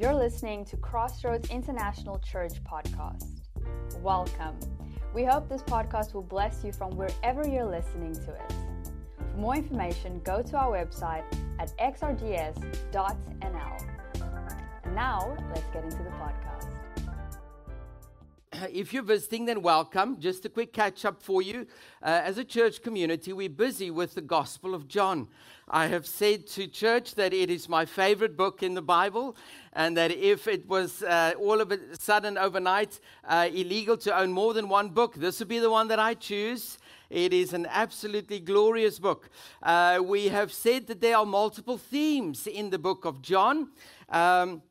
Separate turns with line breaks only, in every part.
You're listening to Crossroads International Church podcast. Welcome. We hope this podcast will bless you from wherever you're listening to it. For more information, go to our website at xrds.nl. And now, let's get into the podcast.
If you're visiting, then welcome. Just a quick catch up for you. Uh, as a church community, we're busy with the Gospel of John. I have said to church that it is my favorite book in the Bible, and that if it was uh, all of a sudden overnight uh, illegal to own more than one book, this would be the one that I choose. It is an absolutely glorious book. Uh, we have said that there are multiple themes in the book of John. Um,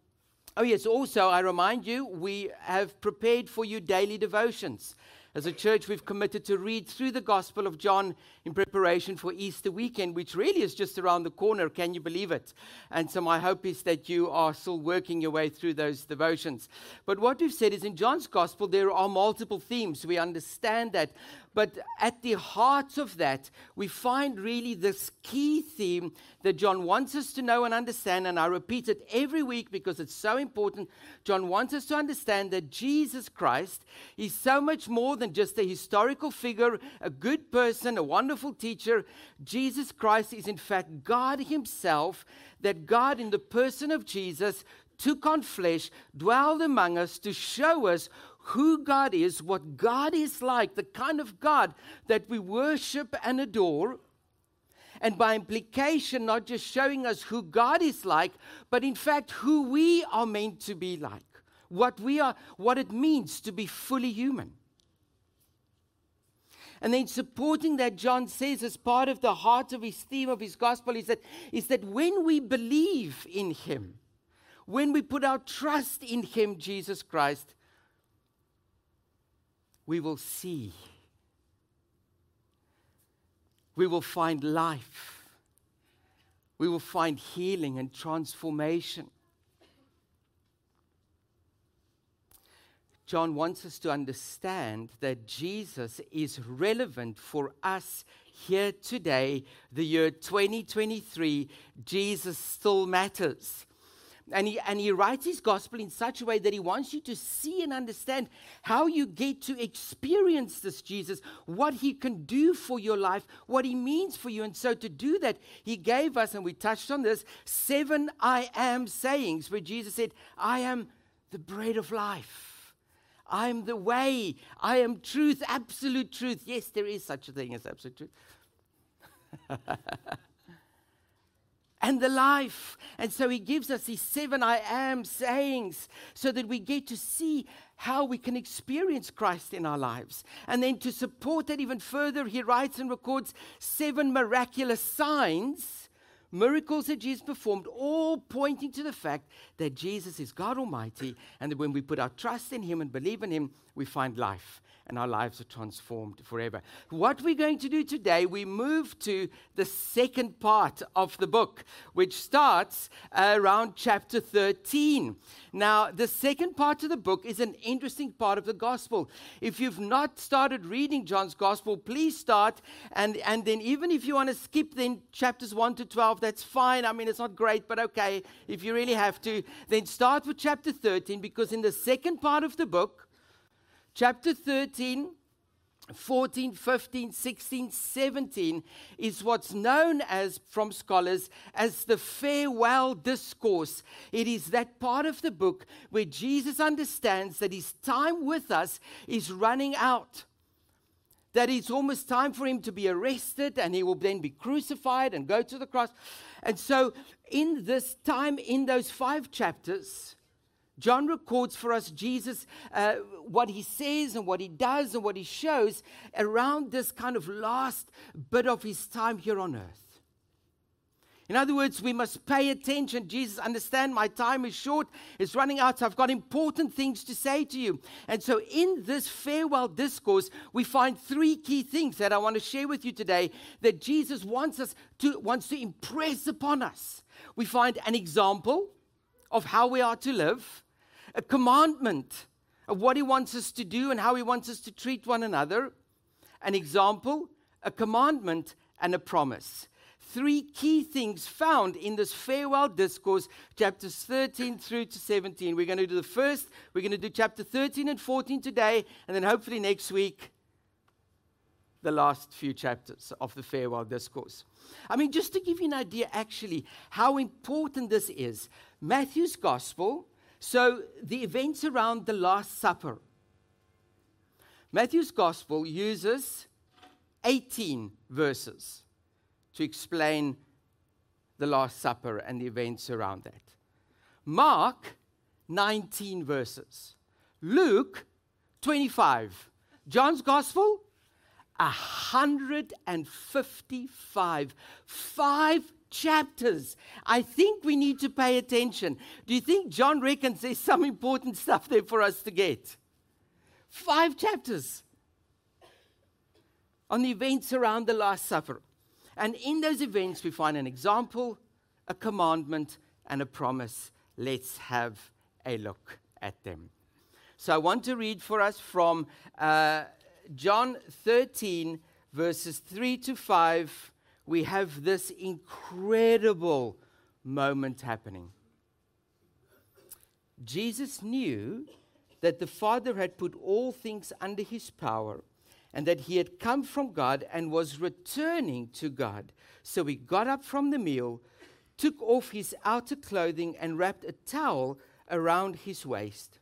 Oh, yes, also, I remind you, we have prepared for you daily devotions. As a church, we've committed to read through the Gospel of John in preparation for Easter weekend, which really is just around the corner. Can you believe it? And so, my hope is that you are still working your way through those devotions. But what we've said is in John's Gospel, there are multiple themes. We understand that. But at the heart of that, we find really this key theme that John wants us to know and understand. And I repeat it every week because it's so important. John wants us to understand that Jesus Christ is so much more than just a historical figure, a good person, a wonderful teacher. Jesus Christ is, in fact, God Himself, that God, in the person of Jesus, took on flesh, dwelled among us to show us who God is, what God is like, the kind of God that we worship and adore. And by implication, not just showing us who God is like, but in fact, who we are meant to be like. What we are, what it means to be fully human. And then supporting that, John says, as part of the heart of his theme of his gospel, is that, is that when we believe in him, when we put our trust in him, Jesus Christ, we will see. We will find life. We will find healing and transformation. John wants us to understand that Jesus is relevant for us here today, the year 2023. Jesus still matters. And he, and he writes his gospel in such a way that he wants you to see and understand how you get to experience this Jesus, what he can do for your life, what he means for you. And so, to do that, he gave us, and we touched on this, seven I am sayings where Jesus said, I am the bread of life. I am the way. I am truth, absolute truth. Yes, there is such a thing as absolute truth. and the life. And so he gives us these seven I am sayings so that we get to see how we can experience Christ in our lives. And then to support that even further, he writes and records seven miraculous signs, miracles that Jesus performed, all pointing to the fact that Jesus is God Almighty and that when we put our trust in him and believe in him, we find life and our lives are transformed forever. What we're going to do today, we move to the second part of the book, which starts uh, around chapter 13. Now, the second part of the book is an interesting part of the gospel. If you've not started reading John's gospel, please start. And, and then, even if you want to skip then chapters 1 to 12, that's fine. I mean, it's not great, but okay. If you really have to, then start with chapter 13, because in the second part of the book, Chapter 13, 14, 15, 16, 17 is what's known as, from scholars, as the farewell discourse. It is that part of the book where Jesus understands that his time with us is running out. That it's almost time for him to be arrested and he will then be crucified and go to the cross. And so, in this time, in those five chapters, John records for us Jesus, uh, what he says and what he does and what he shows around this kind of last bit of his time here on earth. In other words, we must pay attention. Jesus, understand my time is short, it's running out. So I've got important things to say to you. And so, in this farewell discourse, we find three key things that I want to share with you today that Jesus wants us to wants to impress upon us. We find an example of how we are to live a commandment of what he wants us to do and how he wants us to treat one another, an example, a commandment, and a promise. three key things found in this farewell discourse, chapters 13 through to 17. We're going to do the first, we're going to do chapter 13 and 14 today, and then hopefully next week, the last few chapters of the farewell discourse. I mean, just to give you an idea, actually, how important this is, Matthew's gospel, so the events around the Last Supper. Matthew's gospel uses 18 verses to explain the Last Supper and the events around that. Mark, 19 verses. Luke, 25. John's Gospel, 155. Five chapters. I think we need to pay attention. Do you think John reckons there's some important stuff there for us to get? Five chapters on the events around the Last Supper. And in those events, we find an example, a commandment, and a promise. Let's have a look at them. So I want to read for us from uh, John 13, verses 3 to 5. We have this incredible moment happening. Jesus knew that the Father had put all things under his power and that he had come from God and was returning to God. So he got up from the meal, took off his outer clothing, and wrapped a towel around his waist.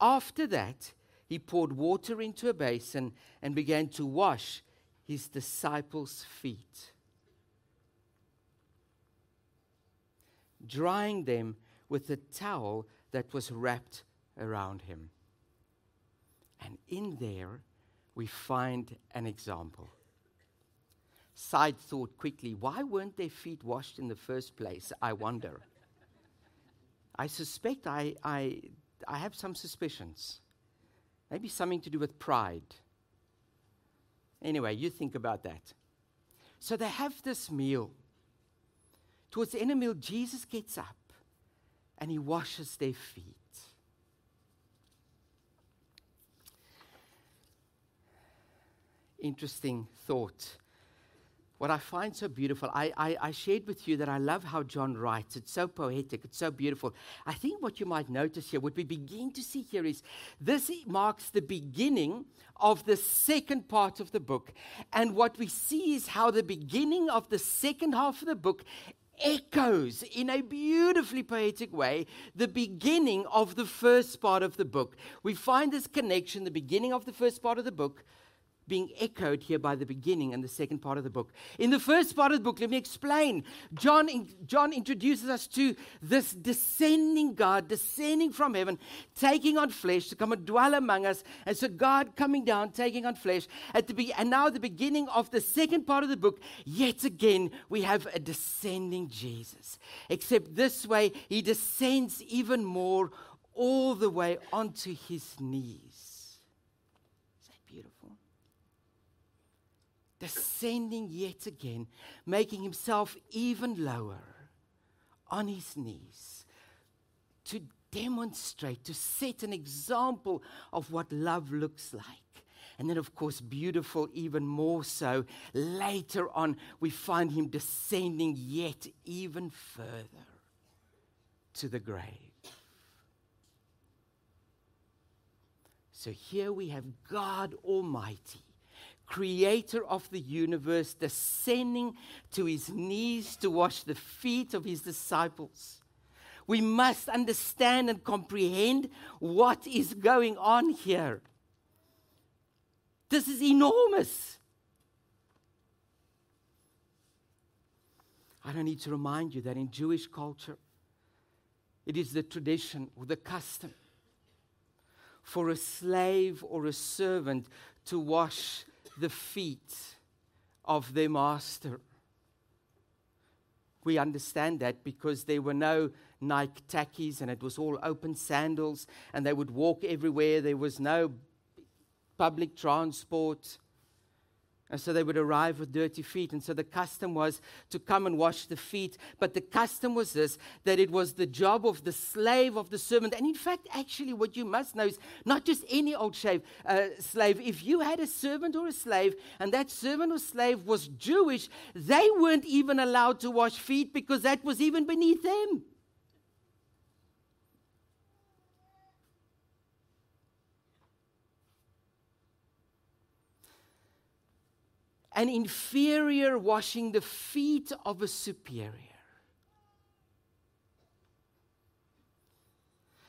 After that, he poured water into a basin and began to wash his disciples' feet, drying them with a towel that was wrapped around him. And in there, we find an example. Side thought quickly why weren't their feet washed in the first place? I wonder. I suspect I, I, I have some suspicions. Maybe something to do with pride. Anyway, you think about that. So they have this meal. Towards the end of the meal, Jesus gets up and he washes their feet. interesting thought. What I find so beautiful, I, I, I, shared with you that I love how John writes. It's so poetic, it's so beautiful. I think what you might notice here, what we begin to see here is this marks the beginning of the second part of the book. And what we see is how the beginning of the second half of the book echoes in a beautifully poetic way the beginning of the first part of the book. We find this connection, the beginning of the first part of the book being echoed here by the beginning and the second part of the book. In the first part of the book, let me explain. John, John introduces us to this descending God, descending from heaven, taking on flesh to come and dwell among us. And so God coming down, taking on flesh. At the be- and now the beginning of the second part of the book, yet again, we have a descending Jesus. Except this way, he descends even more all the way onto his knees. Descending yet again, making himself even lower on his knees to demonstrate, to set an example of what love looks like. And then, of course, beautiful, even more so. Later on, we find him descending yet even further to the grave. So here we have God Almighty creator of the universe, descending to his knees to wash the feet of his disciples. We must understand and comprehend what is going on here. This is enormous. I don't need to remind you that in Jewish culture, it is the tradition or the custom for a slave or a servant to wash the feet of their master. We understand that because there were no Nike tackies and it was all open sandals and they would walk everywhere. There was no public transport. And so they would arrive with dirty feet. And so the custom was to come and wash the feet. But the custom was this that it was the job of the slave of the servant. And in fact, actually, what you must know is not just any old slave, uh, slave. If you had a servant or a slave, and that servant or slave was Jewish, they weren't even allowed to wash feet because that was even beneath them. An inferior washing the feet of a superior.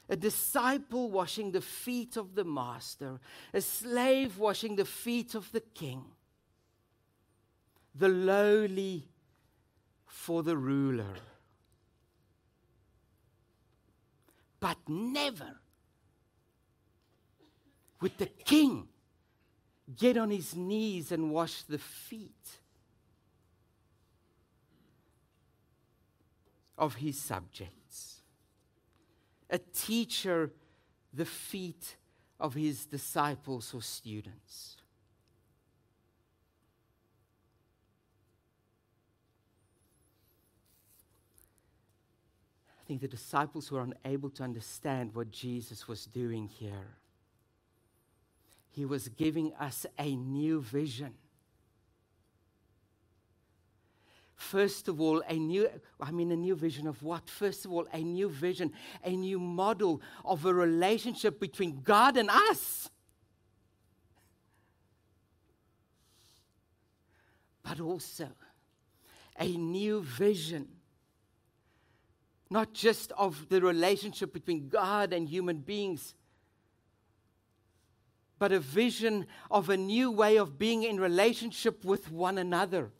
A disciple washing the feet of the master, a slave washing the feet of the king, the lowly for the ruler. But never with the king get on his knees and wash the feet of his subjects. A teacher, the feet of his disciples or students. I think the disciples were unable to understand what Jesus was doing here. He was giving us a new vision. First of all, a new, I mean, a new vision of what? First of all, a new vision, a new model of a relationship between God and us. But also a new vision, not just of the relationship between God and human beings, but a vision of a new way of being in relationship with one another.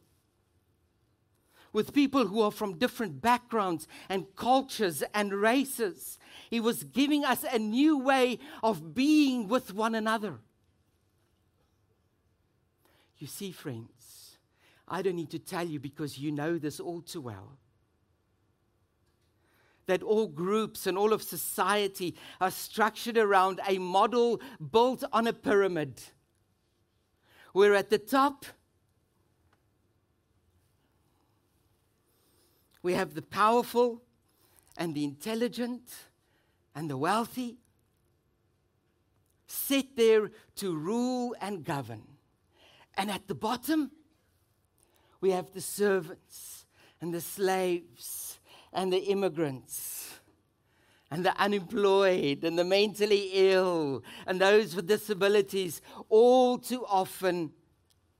With people who are from different backgrounds and cultures and races. He was giving us a new way of being with one another. You see, friends, I don't need to tell you because you know this all too well that all groups and all of society are structured around a model built on a pyramid. Where at the top, we have the powerful and the intelligent and the wealthy set there to rule and govern. And at the bottom, we have the servants and the slaves and the immigrants and the unemployed and the mentally ill and those with disabilities, all too often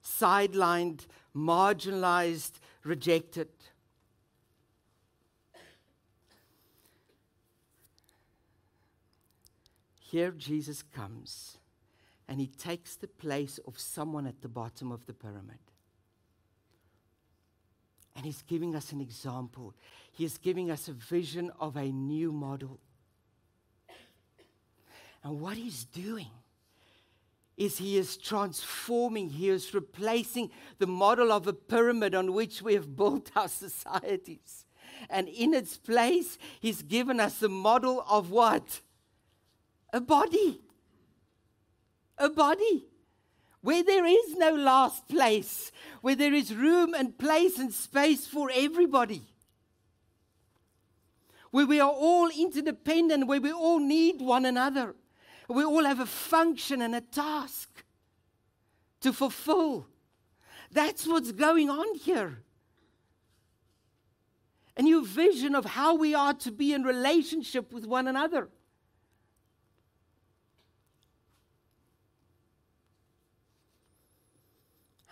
sidelined, marginalized, rejected. Here Jesus comes and he takes the place of someone at the bottom of the pyramid. And he's giving us an example. He is giving us a vision of a new model. And what he's doing is he is transforming, he is replacing the model of a pyramid on which we have built our societies. And in its place, he's given us a model of what? A body. A body where there is no last place, where there is room and place and space for everybody where we are all interdependent, where we all need one another. We all have a function and a task to fulfill. That's what's going on here. A new vision of how we are to be in relationship with one another.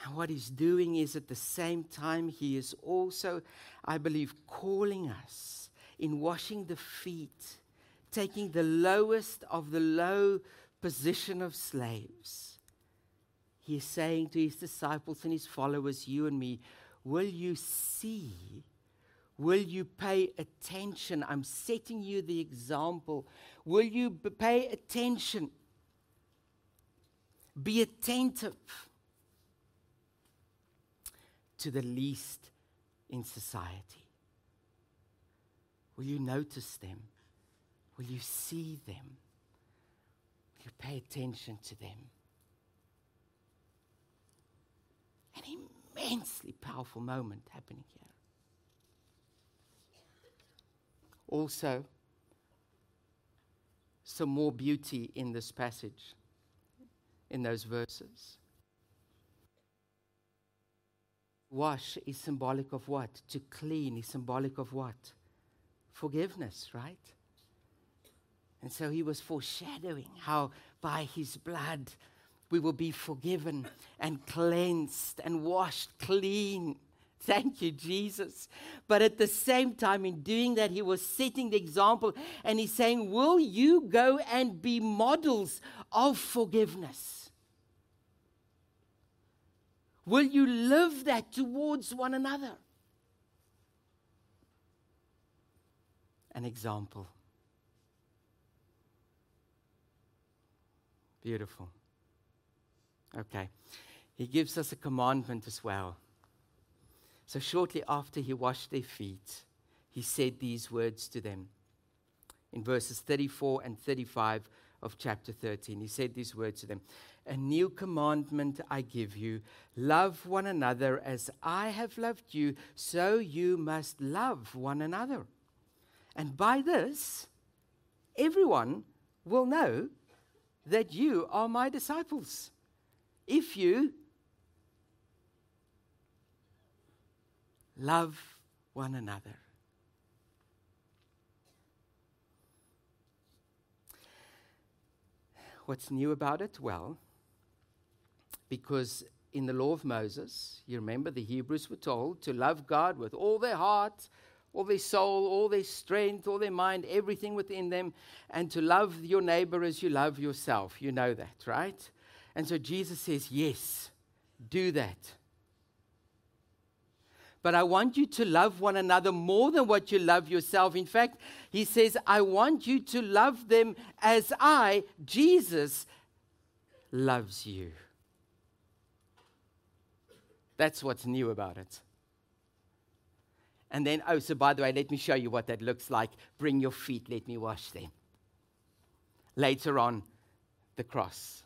And what he's doing is at the same time, he is also, I believe, calling us in washing the feet, taking the lowest of the low position of slaves. He is saying to his disciples and his followers, you and me, will you see? Will you pay attention? I'm setting you the example. Will you b- pay attention? Be attentive to the least in society. Will you notice them? Will you see them? Will you pay attention to them? An immensely powerful moment happening here. Also, some more beauty in this passage, in those verses. Wash is symbolic of what? To clean is symbolic of what? Forgiveness, right? And so he was foreshadowing how by his blood we will be forgiven and cleansed and washed clean. Thank you, Jesus. But at the same time, in doing that, he was setting the example and he's saying, Will you go and be models of forgiveness? Will you live that towards one another? An example. Beautiful. Okay. He gives us a commandment as well. So, shortly after he washed their feet, he said these words to them. In verses 34 and 35 of chapter 13, he said these words to them A new commandment I give you love one another as I have loved you, so you must love one another. And by this, everyone will know that you are my disciples. If you love one another. What's new about it? Well, because in the law of Moses, you remember the Hebrews were told to love God with all their heart, all their soul, all their strength, all their mind, everything within them, and to love your neighbor as you love yourself. You know that, right? And so Jesus says, Yes, do that. But I want you to love one another more than what you love yourself. In fact, he says, I want you to love them as I, Jesus, loves you. That's what's new about it. And then, oh, so by the way, let me show you what that looks like. Bring your feet, let me wash them. Later on, the cross,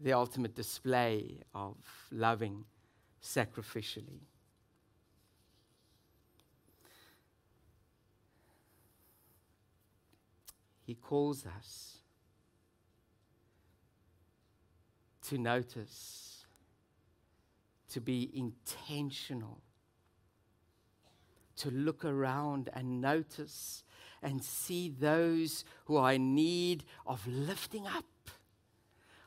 the ultimate display of loving sacrificially. He calls us to notice, to be intentional to look around and notice and see those who are in need of lifting up,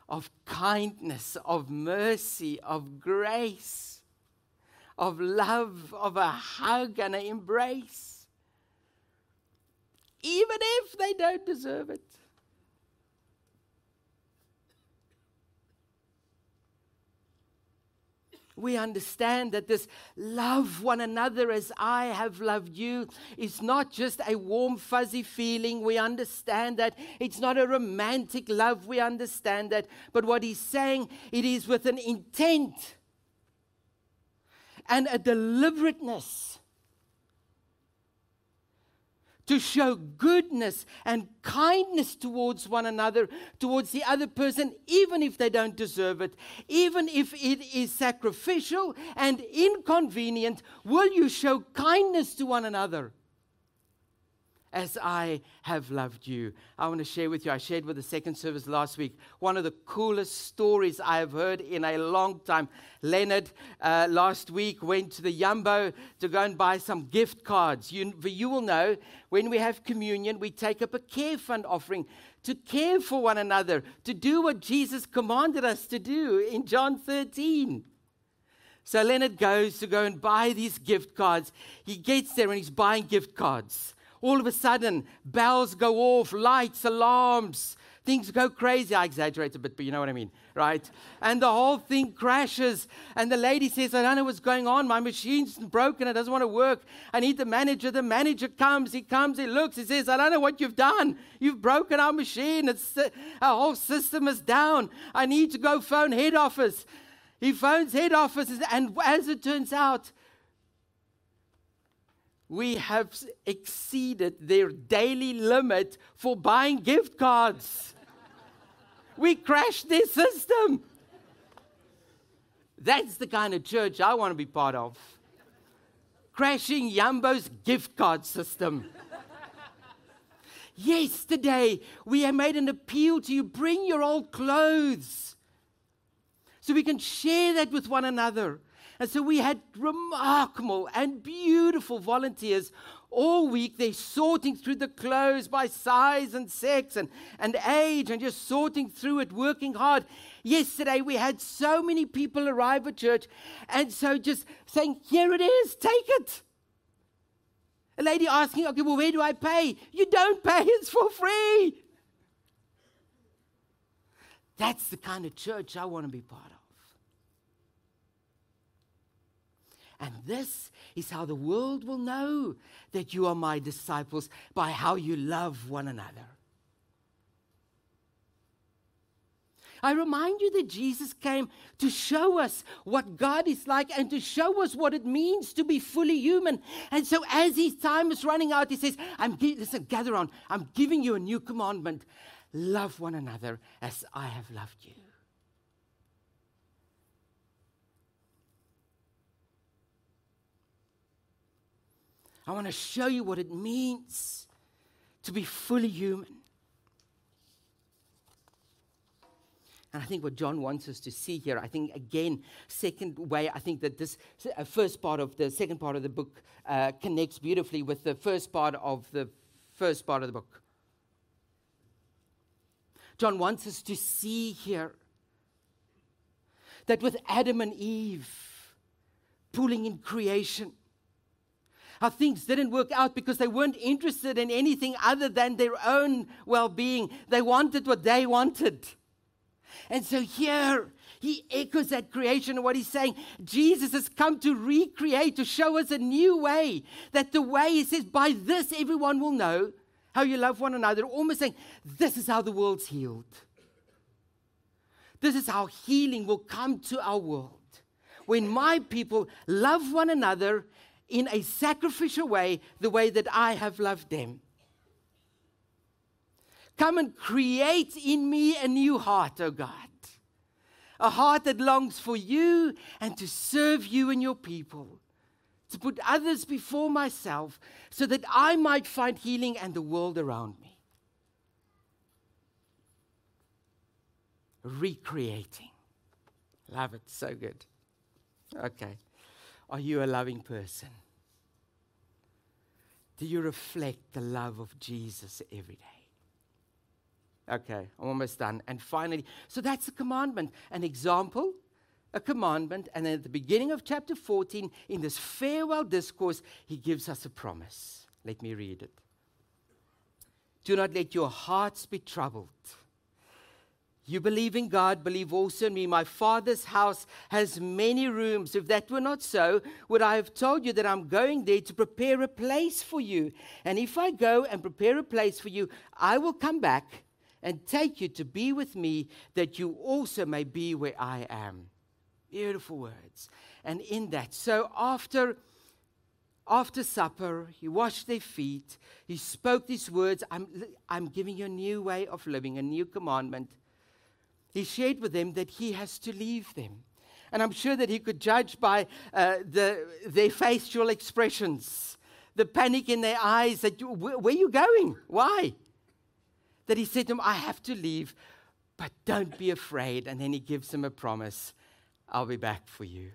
of kindness, of mercy, of grace, of love, of a hug and an embrace, even if they don't deserve it. we understand that this love one another as I have loved you is not just a warm, fuzzy feeling. We understand that it's not a romantic love. We understand that. But what he's saying, it is with an intent and a deliberateness to show goodness and kindness towards one another, towards the other person, even if they don't deserve it, even if it is sacrificial and inconvenient, will you show kindness to one another? As I have loved you. I want to share with you, I shared with the second service last week, one of the coolest stories I have heard in a long time. Leonard uh, last week went to the Jumbo to go and buy some gift cards. You, you will know when we have communion, we take up a care fund offering to care for one another, to do what Jesus commanded us to do in John 13. So Leonard goes to go and buy these gift cards. He gets there and he's buying gift cards all of a sudden, bells go off, lights, alarms, things go crazy. I exaggerate a bit, but you know what I mean, right? And the whole thing crashes. And the lady says, I don't know what's going on. My machine's broken. It doesn't want to work. I need the manager. The manager comes. He comes. He looks. He says, I don't know what you've done. You've broken our machine. It's, uh, our whole system is down. I need to go phone head office. He phones head office. And as it turns out, we have exceeded their daily limit for buying gift cards. we crashed their system. That's the kind of church I want to be part of. Crashing Jumbo's gift card system. Yesterday, we made an appeal to you bring your old clothes so we can share that with one another. And so we had remarkable and beautiful volunteers all week. They're sorting through the clothes by size and sex and, and age and just sorting through it, working hard. Yesterday, we had so many people arrive at church, and so just saying, Here it is, take it. A lady asking, Okay, well, where do I pay? You don't pay, it's for free. That's the kind of church I want to be part of. And this is how the world will know that you are my disciples by how you love one another. I remind you that Jesus came to show us what God is like and to show us what it means to be fully human. And so, as his time is running out, he says, I'm listen, gather on. I'm giving you a new commandment love one another as I have loved you. I want to show you what it means to be fully human. And I think what John wants us to see here, I think again, second way, I think that this uh, first part of the second part of the book uh, connects beautifully with the first part of the first part of the book. John wants us to see here that with Adam and Eve pulling in creation, how things didn't work out because they weren't interested in anything other than their own well being. They wanted what they wanted. And so here, he echoes that creation and what he's saying. Jesus has come to recreate, to show us a new way. That the way, he says, by this everyone will know how you love one another. Almost saying, this is how the world's healed. This is how healing will come to our world. When my people love one another in a sacrificial way, the way that I have loved them. Come and create in me a new heart, O oh God. A heart that longs for you and to serve you and your people. To put others before myself so that I might find healing and the world around me. Recreating. Love it. So good. Okay. Are you a loving person? Do you reflect the love of Jesus every day? Okay, I'm almost done. And finally, so that's a commandment, an example, a commandment. And then at the beginning of chapter 14, in this farewell discourse, he gives us a promise. Let me read it. Do not let your hearts be troubled. You believe in God, believe also in me. My Father's house has many rooms. If that were not so, would I have told you that I'm going there to prepare a place for you? And if I go and prepare a place for you, I will come back and take you to be with me, that you also may be where I am. Beautiful words. And in that, so after after supper, he washed their feet. He spoke these words I'm, I'm giving you a new way of living, a new commandment he shared with them that he has to leave them. And I'm sure that he could judge by uh, the, their facial expressions, the panic in their eyes that, where are you going? Why? That he said to them, I have to leave, but don't be afraid. And then he gives them a promise I'll be back for you.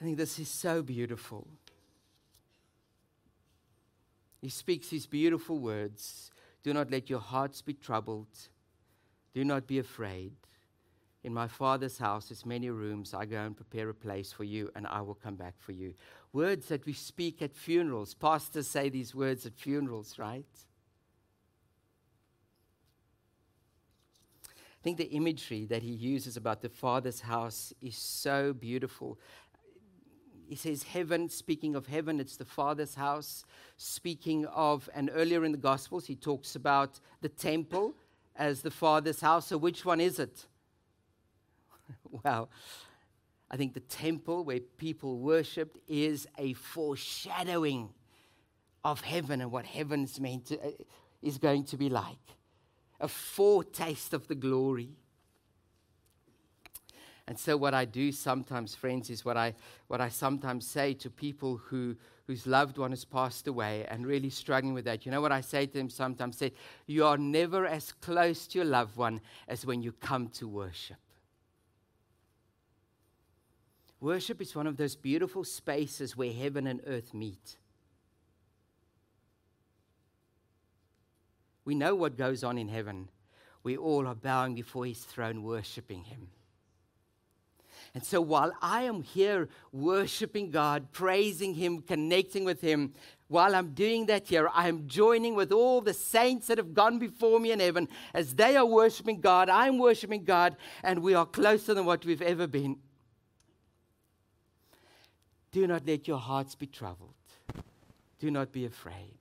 I think this is so beautiful. He speaks these beautiful words Do not let your hearts be troubled. Do not be afraid. In my Father's house is many rooms. I go and prepare a place for you, and I will come back for you. Words that we speak at funerals. Pastors say these words at funerals, right? I think the imagery that he uses about the Father's house is so beautiful he says heaven, speaking of heaven, it's the Father's house. Speaking of, and earlier in the Gospels, he talks about the temple as the Father's house. So, which one is it? well, I think the temple where people worshipped is a foreshadowing of heaven and what heaven's meant to, uh, is going to be like. a foretaste of the glory. And so, what I do sometimes, friends, is what I, what I sometimes say to people who, whose loved one has passed away and really struggling with that. You know what I say to them sometimes? Say, You are never as close to your loved one as when you come to worship. Worship is one of those beautiful spaces where heaven and earth meet. We know what goes on in heaven. We all are bowing before his throne, worshiping him. And so while I am here worshiping God, praising Him, connecting with Him, while I'm doing that here, I am joining with all the saints that have gone before me in heaven. As they are worshiping God, I'm worshiping God, and we are closer than what we've ever been. Do not let your hearts be troubled. Do not be afraid.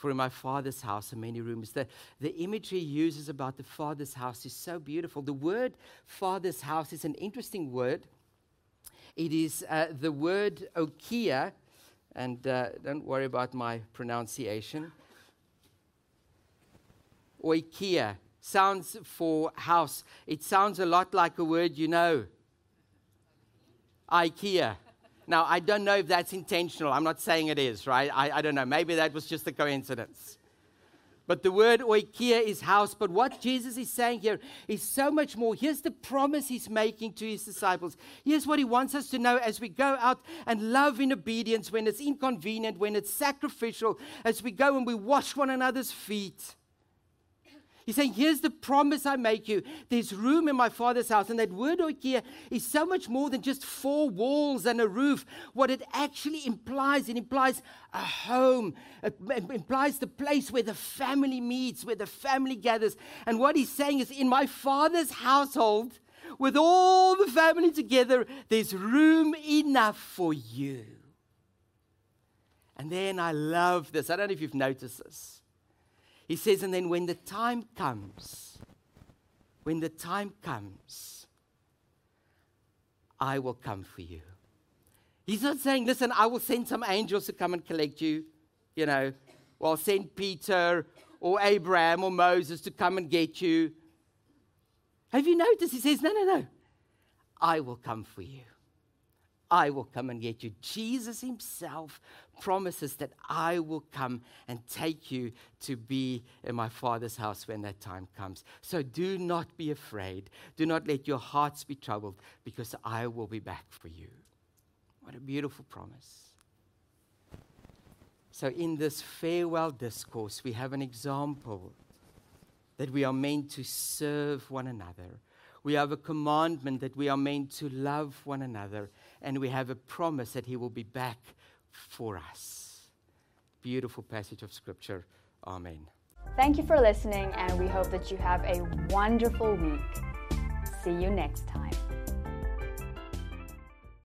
For in my father's house are many rooms. The, the imagery he uses about the father's house is so beautiful. The word father's house is an interesting word. It is uh, the word okia, and uh, don't worry about my pronunciation. Oikia sounds for house. It sounds a lot like a word you know. IKEA. Now, I don't know if that's intentional. I'm not saying it is, right? I, I don't know. Maybe that was just a coincidence. But the word oikia is house. But what Jesus is saying here is so much more. Here's the promise he's making to his disciples. Here's what he wants us to know as we go out and love in obedience when it's inconvenient, when it's sacrificial, as we go and we wash one another's feet He's saying, Here's the promise I make you. There's room in my father's house. And that word oikia is so much more than just four walls and a roof. What it actually implies, it implies a home. It implies the place where the family meets, where the family gathers. And what he's saying is, in my father's household, with all the family together, there's room enough for you. And then I love this. I don't know if you've noticed this. He says, and then when the time comes, when the time comes, I will come for you. He's not saying, listen, I will send some angels to come and collect you, you know, or I'll send Peter or Abraham or Moses to come and get you. Have you noticed? He says, no, no, no. I will come for you. I will come and get you. Jesus himself promises that I will come and take you to be in my Father's house when that time comes. So do not be afraid. Do not let your hearts be troubled because I will be back for you. What a beautiful promise. So, in this farewell discourse, we have an example that we are meant to serve one another. We have a commandment that we are meant to love one another and we have a promise that He will be back for us. Beautiful passage of Scripture. Amen.
Thank you for listening, and we hope that you have a wonderful week. See you next time.